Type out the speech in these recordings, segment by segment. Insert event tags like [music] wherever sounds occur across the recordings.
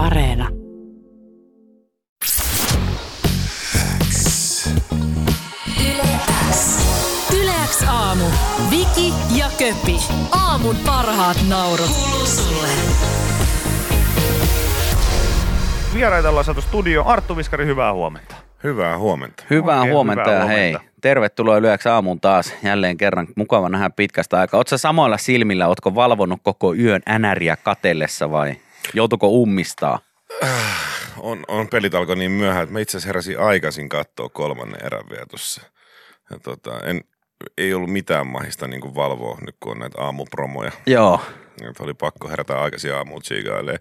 Areena. Yleäks aamu. Viki ja Köpi. Aamun parhaat naurut. Kuuluu sulle. Vieraita ollaan saatu studio. Arttu Viskari, hyvää huomenta. Hyvää huomenta. Hyvää Oikein huomenta hyvää ja hei, huomenta. tervetuloa Yleäksi aamuun taas jälleen kerran. Mukava nähdä pitkästä aikaa. Oletko samoilla silmillä, ootko valvonut koko yön änäriä katellessa vai joutuko ummistaa? On, on pelit alkoi niin myöhään, että mä itse asiassa heräsin aikaisin katsoa kolmannen erän vielä tuossa. Ja tota, en, ei ollut mitään mahista niin kuin valvoa nyt, kun on näitä aamupromoja. Joo, Että oli pakko herätä aikaisin aamuun tsiigailee.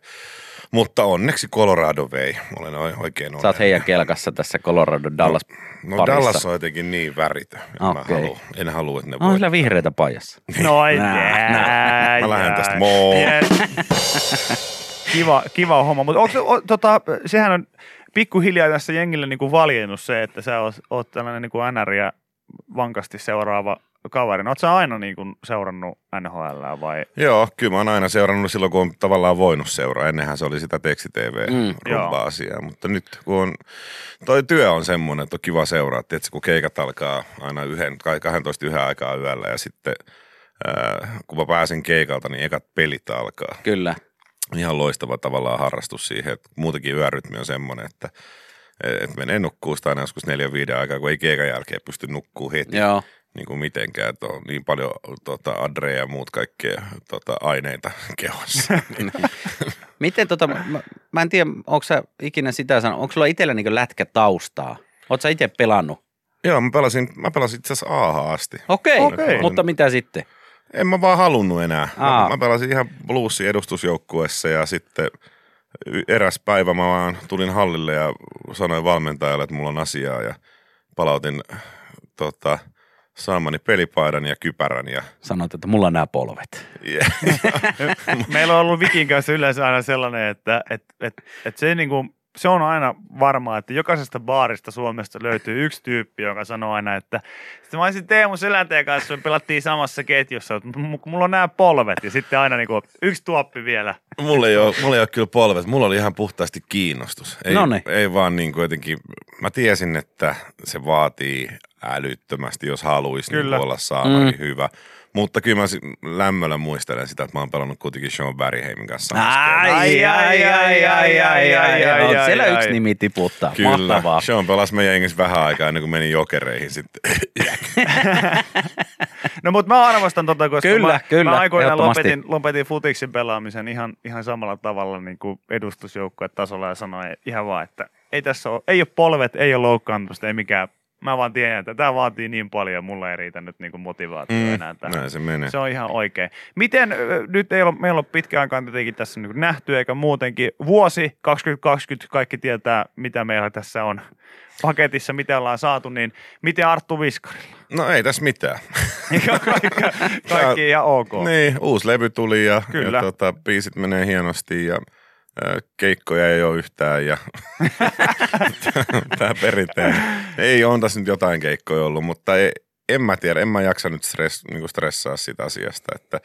Mutta onneksi Colorado vei. Olen oi- oikein sä oot onnellinen. heidän kelkassa tässä Colorado Dallas No parissa. Dallas on jotenkin niin väritön. Ja Mä Okei. haluan, en halua, että ne On voi. sillä vihreitä pajassa. No ei Mä lähden tästä. Moo. [laughs] Kiva, kiva homma, mutta onko, o, tota, sehän on pikkuhiljaa tässä jengille niinku valjennut se, että sä oot, oot tällainen niinku NRiä vankasti seuraava kaveri. No, oot sä aina niinku seurannut NHL vai? Joo, kyllä mä oon aina seurannut silloin, kun on tavallaan voinut seuraa. Ennenhän se oli sitä Mm, teksti-tv-rumba-asiaa, mutta nyt kun on, toi työ on semmoinen, että on kiva seuraa, tietysti kun keikat alkaa aina yhden, kai 12 yhden aikaa yöllä ja sitten ää, kun mä pääsen keikalta, niin ekat pelit alkaa. Kyllä. Ihan loistava tavallaan harrastus siihen, että muutenkin yörytmi on semmoinen, että et menee nukkuu sitä aina joskus neljän viiden aikaa, kun ei keikan jälkeen pysty nukkuu heti Joo. niin kuin mitenkään, että on niin paljon tota, adreja ja muut kaikkea tota, aineita [laughs] kehossa. [laughs] Miten tota, mä, mä en tiedä, onko sä ikinä sitä sanonut, onko sulla itsellä niin lätkätaustaa? Oot sä itse pelannut? Joo, mä pelasin, mä pelasin itse asiassa A asti. Okei, Okei. mutta mitä sitten? En mä vaan halunnut enää. Aa. Mä, mä pelasin ihan bluesin edustusjoukkueessa ja sitten eräs päivä mä vaan tulin hallille ja sanoin valmentajalle, että mulla on asiaa ja palautin tota, saamani pelipaidan ja kypärän ja, Sanoit, että mulla on nämä polvet. ja [laughs] Meillä on ollut Vikin kanssa yleensä aina sellainen, että et, et, et se, niinku, se on aina varmaa, että jokaisesta baarista Suomesta löytyy yksi tyyppi, joka sanoo aina, että sitten mä olisin Teemu Selänteen kanssa, me pelattiin samassa ketjussa, mutta mulla on nämä polvet ja sitten aina niinku, yksi tuoppi vielä. mulla, ei ole, mulla ei ole kyllä polvet. Mulla oli ihan puhtaasti kiinnostus. Ei, Noniin. ei vaan niin kuin jotenkin, mä tiesin, että se vaatii älyttömästi, jos haluaisi Kyllä. niin olla saamari mm. hyvä. Mutta kyllä mä lämmöllä muistelen sitä, että mä oon pelannut kuitenkin Sean Bergheimin kanssa. Ai, ai, ai, ai, ai, ai, ai, ai, On siellä ai, yksi ai. nimi tiputtaa. Kyllä, Mahtavaa. Sean pelasi meidän jengissä vähän aikaa ennen kuin meni jokereihin sitten. No mutta mä arvostan tota, koska Kyllä, mä, kyllä, mä aikoinaan lopetin, lopetin futiksin pelaamisen ihan, ihan samalla tavalla niin kuin edustusjoukkuetasolla ja sanoin ihan vaan, että ei tässä ole, ei ole polvet, ei ole loukkaantumista, ei mikään. Mä vaan tiedän, että tämä vaatii niin paljon ja mulla ei riitä nyt niin motivaatio mm, enää tähän. näin se menee. Se on ihan oikein. Miten, nyt ei ole, meillä on pitkään aikaan tietenkin tässä niin nähty, eikä muutenkin. Vuosi 2020, kaikki tietää, mitä meillä tässä on paketissa, mitä ollaan saatu, niin miten Arttu Viskarilla? No ei tässä mitään. kaikki, kaikki ihan ok. Niin, uusi levy tuli ja, Kyllä. ja tota, biisit menee hienosti ja keikkoja ei ole yhtään ja [laughs] tämä perinteinen. Ei on tässä nyt jotain keikkoja ollut, mutta ei, en mä tiedä, en mä jaksa nyt stress, niin stressaa sitä asiasta, että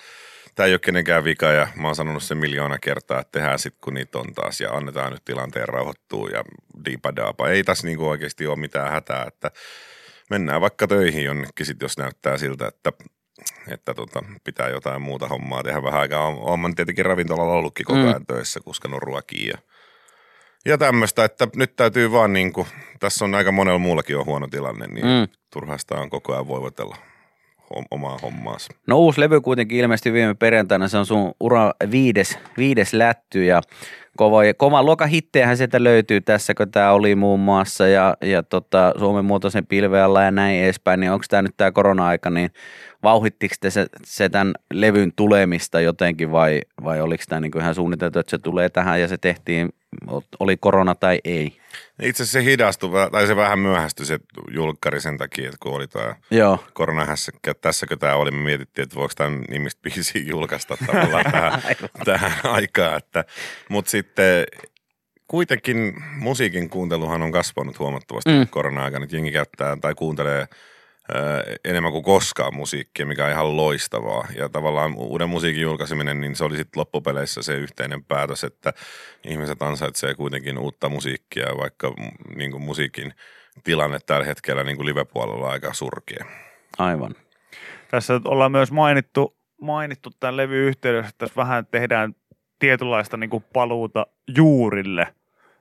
tämä ei ole kenenkään vika ja mä oon sanonut sen miljoona kertaa, että tehdään sitten kun niitä on taas ja annetaan nyt tilanteen rauhoittua ja diipadaapa. Ei tässä niinku oikeasti ole mitään hätää, että mennään vaikka töihin jonnekin sit, jos näyttää siltä, että että tota, pitää jotain muuta hommaa tehdä vähän aikaa. Nyt tietenkin ravintolalla ollutkin koko ajan mm. töissä, kuskannut ruokia ja, ja tämmöistä, että nyt täytyy vaan niin kuin, tässä on aika monella muullakin on huono tilanne, niin Mm. mm. turhasta on koko ajan voivotella omaa hommaansa. No uusi levy kuitenkin ilmestyi viime perjantaina, se on sun ura viides, viides lätty ja kova, kova luokan hittejähän sieltä löytyy tässä, kun tämä oli muun muassa ja, ja tota, Suomen muotoisen pilven ja näin edespäin, niin onko tämä nyt tämä korona-aika, niin vauhittiko te se, se tämän levyn tulemista jotenkin vai, vai oliko tämä niinku ihan suunniteltu, että se tulee tähän ja se tehtiin, oli korona tai ei? Itse asiassa se hidastui, tai se vähän myöhästyi se julkkari sen takia, että kun oli tämä Joo. koronahässäkkä, että tässäkö tämä oli, me mietittiin, että voiko tämän nimistä biisiä julkaista tavallaan [laughs] tähän, tähän aikaan. Mutta sitten kuitenkin musiikin kuunteluhan on kasvanut huomattavasti Mm. korona-aikana, että jengi käyttää tai kuuntelee enemmän kuin koskaan musiikkia, mikä on ihan loistavaa. Ja tavallaan uuden musiikin julkaiseminen, niin se oli sitten loppupeleissä se yhteinen päätös, että ihmiset ansaitsee kuitenkin uutta musiikkia, vaikka niin kuin musiikin tilanne tällä hetkellä niin kuin live-puolella on aika surkea. Aivan. Tässä ollaan myös mainittu, mainittu tämän levy yhteydessä, että tässä vähän tehdään tietynlaista niin kuin paluuta juurille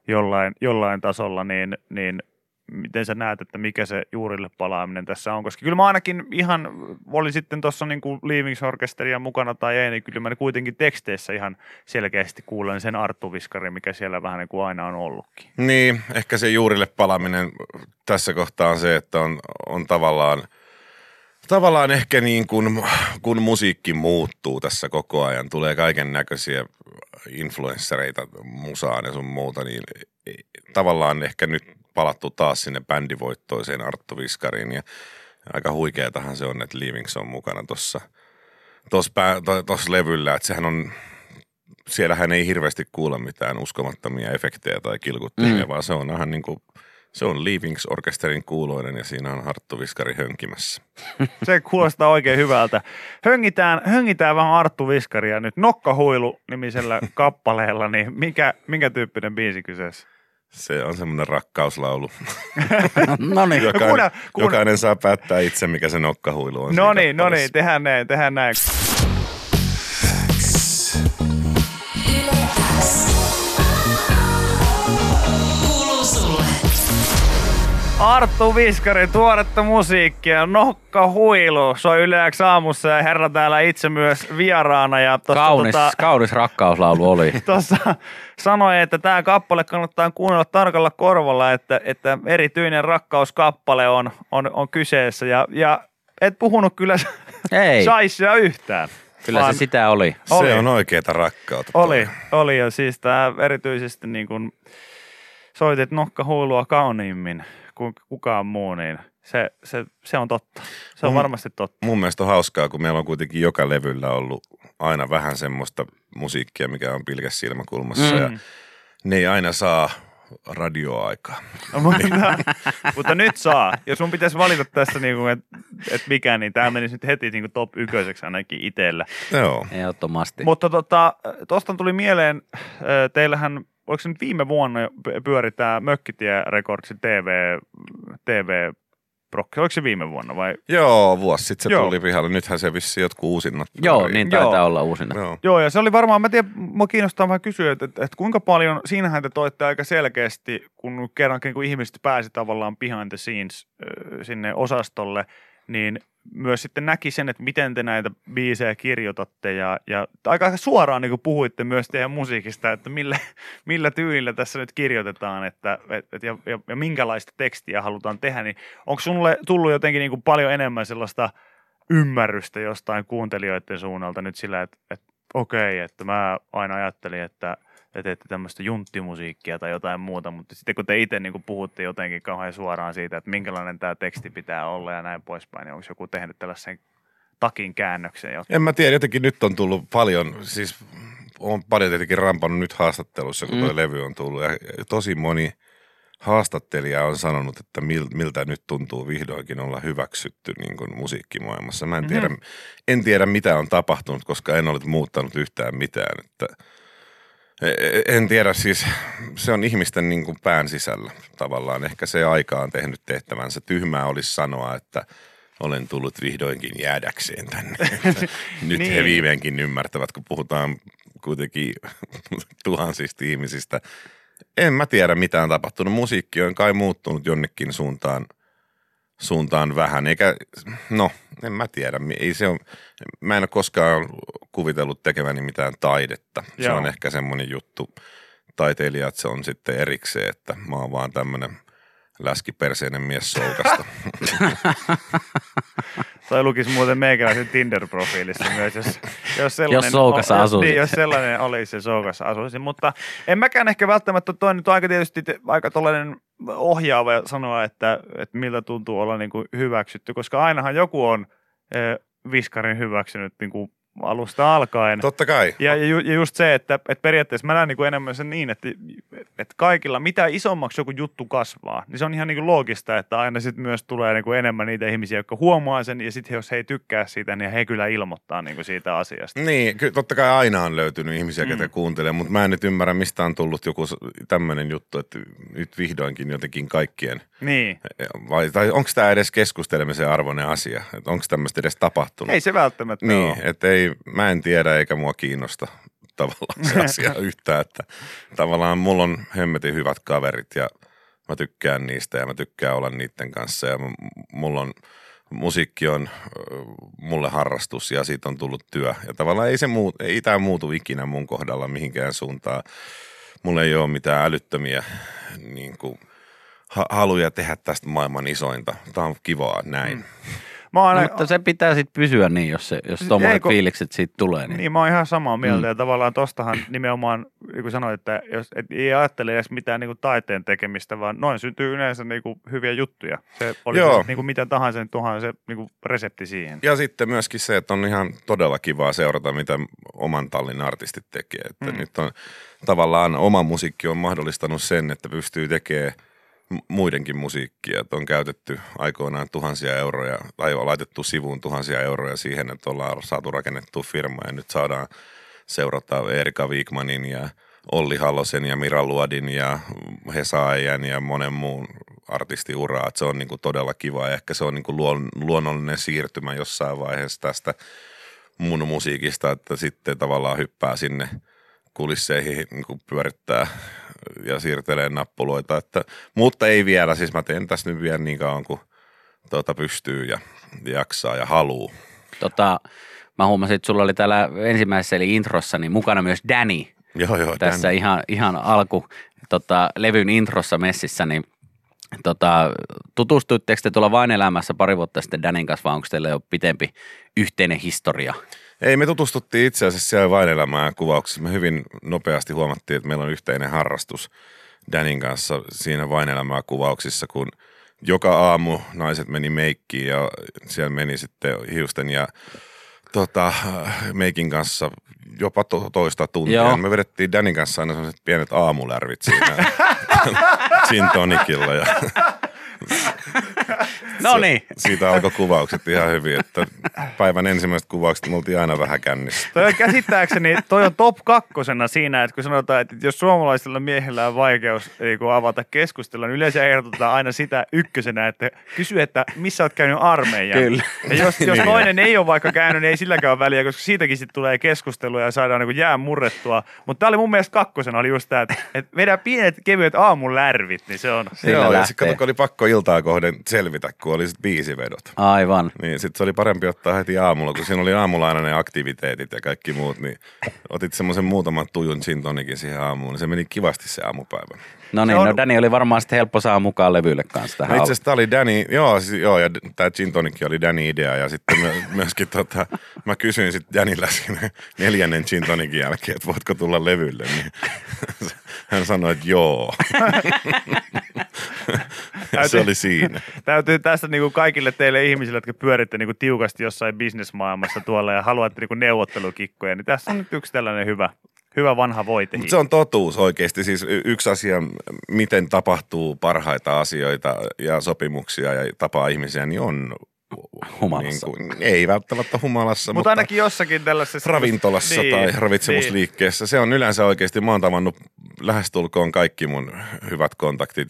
jollain, jollain tasolla, niin, niin miten sä näet, että mikä se juurille palaaminen tässä on? Koska kyllä mä ainakin ihan, oli sitten tuossa niin Leavings mukana tai ei, niin kyllä mä kuitenkin teksteissä ihan selkeästi kuulen sen Arttu Viskari, mikä siellä vähän niin kuin aina on ollutkin. Niin, ehkä se juurille palaaminen tässä kohtaa on se, että on, on tavallaan, tavallaan ehkä niin kuin, kun musiikki muuttuu tässä koko ajan, tulee kaiken näköisiä influenssereita musaan ja sun muuta, niin tavallaan ehkä nyt palattu taas sinne bändivoittoiseen Arttu Viskariin ja aika huikeetahan se on, että Leavings on mukana tuossa tuossa levyllä, että sehän on, siellähän ei hirveästi kuule mitään uskomattomia efektejä tai kilkuttimia, mm. vaan se on ihan niin kuin, se on Leavings orkesterin kuuloinen ja siinä on Arttu Viskari hönkimässä. [laughs] Se kuulostaa oikein hyvältä. Höngitään, höngitään vähän Arttu Viskaria nyt Nokkahuilu nimisellä [laughs] kappaleella, niin mikä, minkä tyyppinen biisi kyseessä? Se on semmoinen rakkauslaulu. [laughs] no niin. Jokainen, kuuna, kuuna. jokainen saa päättää itse, mikä se nokkahuilu on. No niin, no niin, tehdään näin, tehdään näin. Arttu Viskari, tuoretta musiikkia, nokka huilu, soi yleäks aamussa ja herra täällä itse myös vieraana. Ja tossa, Kaunis, tota, kaunis rakkauslaulu oli. [laughs] tuossa sanoi, että tämä kappale kannattaa kuunnella tarkalla korvalla, että, että erityinen rakkauskappale on, on, on kyseessä. Ja, ja et puhunut kyllä [laughs] Ei, saisia yhtään. kyllä vaan se sitä oli. Se oli. on oikeeta rakkautta. toi. Oli, oli ja siis tämä erityisesti niin kun soitit nokka huilua kauniimmin kuin kukaan muu, niin se, se, se on totta. Se on Mun- varmasti totta. Mun mielestä on hauskaa, kun meillä on kuitenkin joka levyllä ollut aina vähän semmoista musiikkia, mikä on pilkäs silmäkulmassa. Mm. Ja ne ei aina saa radioaikaa. No, mutta, mutta nyt saa. Jos mun pitäisi valita tässä, niin että et mikä, niin tämä menisi nyt heti niin kuin top ykköseksi ainakin itsellä. Joo. Ehdottomasti. Mutta tota, tuosta tuli mieleen, äh, teillähän, oliko se nyt viime vuonna pyöri tämä Mökkitie Recordsin TV, TV Prokki, oliko se viime vuonna vai? Joo, vuosi sitten se Joo. tuli pihalle. Nythän se vissi jotkut uusinnat. Joo, pyörii. niin taitaa Joo. olla uusina. Joo. Joo, ja se oli varmaan, mä tiedän, mua kiinnostaa vähän kysyä, että, että, että kuinka paljon, siinähän te toitte aika selkeästi, kun kerrankin kun ihmiset pääsi tavallaan behind the scenes äh, sinne osastolle, niin myös sitten näki sen, että miten te näitä biisejä kirjoitatte. Ja, ja aika suoraan niin kuin puhuitte myös teidän musiikista, että millä, [laughs] millä tyylillä tässä nyt kirjoitetaan että, et, et, ja, ja, ja minkälaista tekstiä halutaan tehdä, niin onko sinulle tullut jotenkin niin kuin paljon enemmän sellaista ymmärrystä jostain kuuntelijoiden suunnalta nyt sillä, että, että okei, että mä aina ajattelin, että te teette tämmöistä junttimusiikkia tai jotain muuta, mutta sitten kun te itse niin puhutte jotenkin kauhean suoraan siitä, että minkälainen tämä teksti pitää olla ja näin poispäin, niin onko joku tehnyt tällaisen takin käännöksen? jo? En mä tiedä, jotenkin nyt on tullut paljon, siis on paljon tietenkin rampannut nyt haastattelussa, kun Mm. tuo levy on tullut. Ja tosi moni haastattelija on sanonut, että mil, miltä nyt tuntuu vihdoinkin olla hyväksytty niin kuin musiikkimaailmassa. Mä en tiedä, Mhm. en tiedä, mitä on tapahtunut, koska en ole muuttanut yhtään mitään. Että en tiedä, siis se on ihmisten niin kuin pään sisällä tavallaan. Ehkä se aika on tehnyt tehtävänsä. Tyhmää olisi sanoa, että olen tullut vihdoinkin jäädäkseen tänne. [laughs] Nyt Niin. he viimeinkin ymmärtävät, kun puhutaan kuitenkin [laughs] tuhansista ihmisistä. En mä tiedä, mitä on tapahtunut. Musiikki on kai muuttunut jonnekin suuntaan, suuntaan vähän. Eikä, no, en mä tiedä. Ei se on, mä en ole koskaan kuvitellut tekeväni mitään taidetta. Se Joo. on ehkä semmoinen juttu taiteilijat, se on sitten erikseen, että mä oon vaan tämmöinen läskiperseinen mies soukasta. [laughs] Tai lukisi muuten meikäläisen Tinder-profiilissa myös, jos, jos sellainen, Jos Soukassa asuisit. Niin, jos sellainen olisi, Soukassa asuisin. Mutta en mäkään ehkä välttämättä, toi nyt aika tietysti aika tollainen ohjaava sanoa, että, että miltä tuntuu olla niin kuin hyväksytty, koska ainahan joku on eh, viskarin hyväksynyt niin kuin alusta alkaen. Totta kai. Ja, ja, ju, ja just se, että, että periaatteessa mä näen niin kuin enemmän sen niin, että, että kaikilla, mitä isommaksi joku juttu kasvaa, niin se on ihan niin kuin loogista, että aina sitten myös tulee niin kuin enemmän niitä ihmisiä, jotka huomaa sen, ja sitten jos he ei tykkää siitä, niin he kyllä ilmoittaa niin kuin siitä asiasta. Niin, kyllä totta kai aina on löytynyt ihmisiä, ketä Mm. kuuntelee, mutta mä en nyt ymmärrä, mistä on tullut joku tämmöinen juttu, että nyt vihdoinkin jotenkin kaikkien, Niin. vai, tai onko tämä edes keskustelemisen arvoinen asia, onko tämmöistä edes tapahtunut? Ei se välttämättä Niin, ole. että ei, mä en tiedä eikä mua kiinnosta tavallaan se asia [laughs] yhtään, että tavallaan mulla on hemmetin hyvät kaverit ja mä tykkään niistä ja mä tykkään olla niiden kanssa ja mulla on, musiikki on mulle harrastus ja siitä on tullut työ ja tavallaan ei se muu, ei tämä muutu ikinä mun kohdalla mihinkään suuntaan. Mulla ei ole mitään älyttömiä niin kuin, ha- haluja tehdä tästä maailman isointa. Tämä on kivaa näin. Mm. Mä oon No, aina, mutta se pitää sitten pysyä niin, jos, se, jos tuommoiset kun- fiilikset siitä tulee. Niin. Niin, mä oon ihan samaa mieltä Mm. ja tavallaan tostahan nimenomaan, niin kuin sanoit, että jos, et ei ajattele edes mitään niin kuin taiteen tekemistä, vaan noin syntyy yleensä niin kuin hyviä juttuja. Se oli Joo. se, niin kuin mitä tahansa, niin tuohan se niin kuin resepti siihen. Ja sitten myöskin se, että on ihan todella kivaa seurata, mitä oman tallin artistit tekee. Että Mm. Nyt on tavallaan oma musiikki on mahdollistanut sen, että pystyy tekemään muidenkin musiikkia. Että on käytetty aikoinaan tuhansia euroja tai on laitettu sivuun tuhansia euroja siihen, että ollaan saatu rakennettua firma ja nyt saadaan seurata Erika Wigmanin ja Olli Halosen ja Mira Luodin ja Hesaajan ja monen muun artistiuraa. Se on niinku todella kiva ja ehkä se on niinku luon, luonnollinen siirtymä jossain vaiheessa tästä mun musiikista, että sitten tavallaan hyppää sinne kulisseihin niin pyörittää ja siirtelee nappuloita. Että, mutta ei vielä, siis mä teen tässä nyt vielä niin kauan kuin tuota pystyy ja jaksaa ja haluu. Tota, mä huomasin, että sulla oli täällä ensimmäisessä eli introssa niin mukana myös Danny Joo, joo. tässä tän- ihan, ihan alku tota, levyn introssa messissä, niin tota, tutustuitteko te tuolla Vain elämässä pari vuotta sitten Danin kanssa, vai onko teillä jo pitempi yhteinen historia? Ei, me tutustuttiin itse asiassa siellä vain elämää kuvauksessa. Me hyvin nopeasti huomattiin, että meillä on yhteinen harrastus Danin kanssa siinä vain elämää kuvauksissa, kun joka aamu naiset meni meikkiin ja siellä meni sitten hiusten ja tota, meikin kanssa jopa to, toista tuntia. Joo. Me vedettiin Danin kanssa aina sellaiset pienet aamulärvit siinä [laughs] gin tonicilla ja No niin, siitä alkoi kuvaukset ihan hyvin, että päivän ensimmäiset kuvaukset me oltiin aina vähän kännissä. Toi on käsittääkseni, toi on top kakkosena siinä, että kun sanotaan, että jos suomalaisilla miehillä on vaikeus niin avata keskustelua, niin yleensä ehdotetaan aina sitä ykkösenä, että kysy, että missä olet käynyt armeijan. Kyllä. Ja jos, jos Niin. toinen ei ole vaikka käynyt, niin ei silläkään ole väliä, koska siitäkin sitten tulee keskustelua ja saadaan niin jää murrettua. Mutta tämä oli mun mielestä kakkosena oli just tämä, että, että vedään pienet kevyet aamun lärvit, niin se on... Joo, ja sitten oli pakko iltaa kohden selvitä, kun oli sit biisivedot. aivan. Niin sitten se oli parempi ottaa heti aamulla, kun siinä oli aamulla aina ne aktiviteetit ja kaikki muut, niin otit semmoisen muutaman tujun gin tonicin siihen aamuun, niin se meni kivasti se aamupäivä. No niin, on- no Dani oli varmaan sitten helppo saa mukaan levylle kanssa tähän. No itse asiassa tämä oli Danny, joo, siis, joo ja tämä gin tonic oli Danny idea ja sitten my, [laughs] myöskin tota, mä kysyin sitten Danilla siinä neljännen gin tonicin jälkeen, että voitko tulla levylle, niin [laughs] hän sanoi, että joo. [laughs] se oli siinä. Täytyy tässä niin kuin kaikille teille ihmisille, jotka pyöritte niin kuin tiukasti jossain bisnesmaailmassa tuolla ja haluatte niin kuin neuvottelukikkoja, niin tässä on nyt yksi tällainen hyvä, hyvä vanha voite. Mutta se on totuus oikeasti. Siis yksi asia, miten tapahtuu parhaita asioita ja sopimuksia ja tapaa ihmisiä, niin on Humalassa. Niin kuin, ei välttämättä humalassa, mutta mutta, ainakin jossakin tällaisessa... ravintolassa Niin, tai ravitsemusliikkeessä. Se on yleensä oikeasti, mä oon tavannut lähestulkoon kaikki mun hyvät kontaktit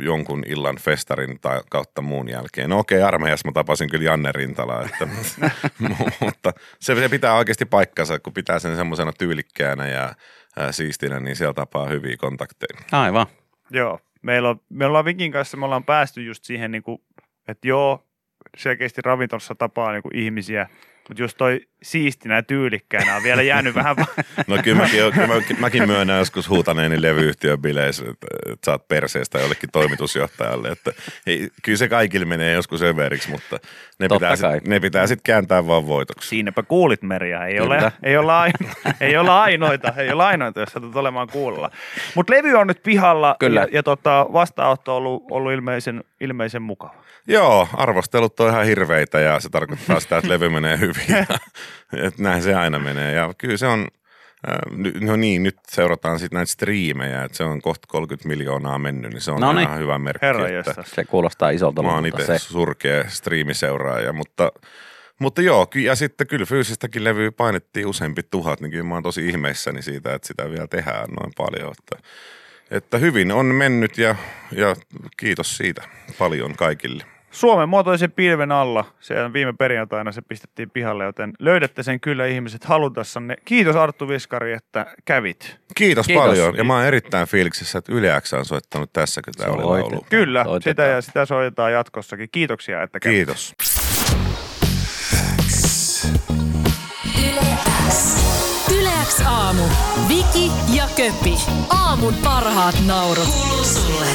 jonkun illan festarin tai kautta muun jälkeen. No okei, armeijassa mä tapasin kyllä Janne Rintala, että, [laughs] mutta se, se pitää oikeasti paikkansa, kun pitää sen semmoisena tyylikkäänä ja ää, siistinä, niin siellä tapaa hyviä kontakteja. Aivan. Joo. Meillä on, me ollaan Vikin kanssa, me ollaan päästy just siihen, niin kuin, että joo, selkeästi ravintolassa tapaa niin kuin ihmisiä, mutta just toi siistinä ja tyylikkäänä on vielä jäänyt [laughs] vähän... va- No kyllä mäkin, kyllä mä, mäkin myönnän joskus huutaneeni levyyhtiön bileissä, että, että saat perseestä jollekin toimitusjohtajalle. Että, ei, kyllä se kaikille menee joskus överiksi, mutta ne Totta pitää, sit, ne pitää sitten kääntää vaan voitoksi. Siinäpä kuulit Merja, ei Kyllä. ole, ei, olla aino, ei olla ainoita, ei olla ainoita, jos satut olemaan kuulolla. Mutta levy on nyt pihalla Kyllä. ja, ja tota, vastaanotto on ollut, ollut ilmeisen, ilmeisen mukava. Joo, arvostelut on ihan hirveitä ja se tarkoittaa sitä, että levy menee hyvin. Ja [laughs] että näin se aina menee. Ja kyllä se on, no niin, nyt seurataan sitten näitä striimejä, että se on kohta 30 miljoonaa mennyt, niin se on Noniin. ihan hyvä merkki. Herra että. Se kuulostaa isolta mä oon itse se. surkea striimiseuraaja, mutta, mutta joo, ja sitten kyllä fyysistäkin levyä painettiin useampi tuhat, niin kyllä mä oon tosi ihmeissäni siitä, että sitä vielä tehdään noin paljon. Että, että hyvin on mennyt ja, ja kiitos siitä paljon kaikille. Suomen muotoisen pilven alla, se on viime perjantaina se pistettiin pihalle, joten löydätte sen kyllä ihmiset halutessanne. Kiitos Arttu Viskari, että kävit. Kiitos, Kiitos. paljon. Ja mä oon erittäin fiiliksissä, että Yle X on soittanut tässä, kun tämä oli laulu. Kyllä, Soitetaan. sitä ja sitä soitetaan jatkossakin. Kiitoksia, että kävit. Kiitos. Yleäks aamu. Viki ja Köpi. Aamun parhaat naurut. Kuuluu sulle.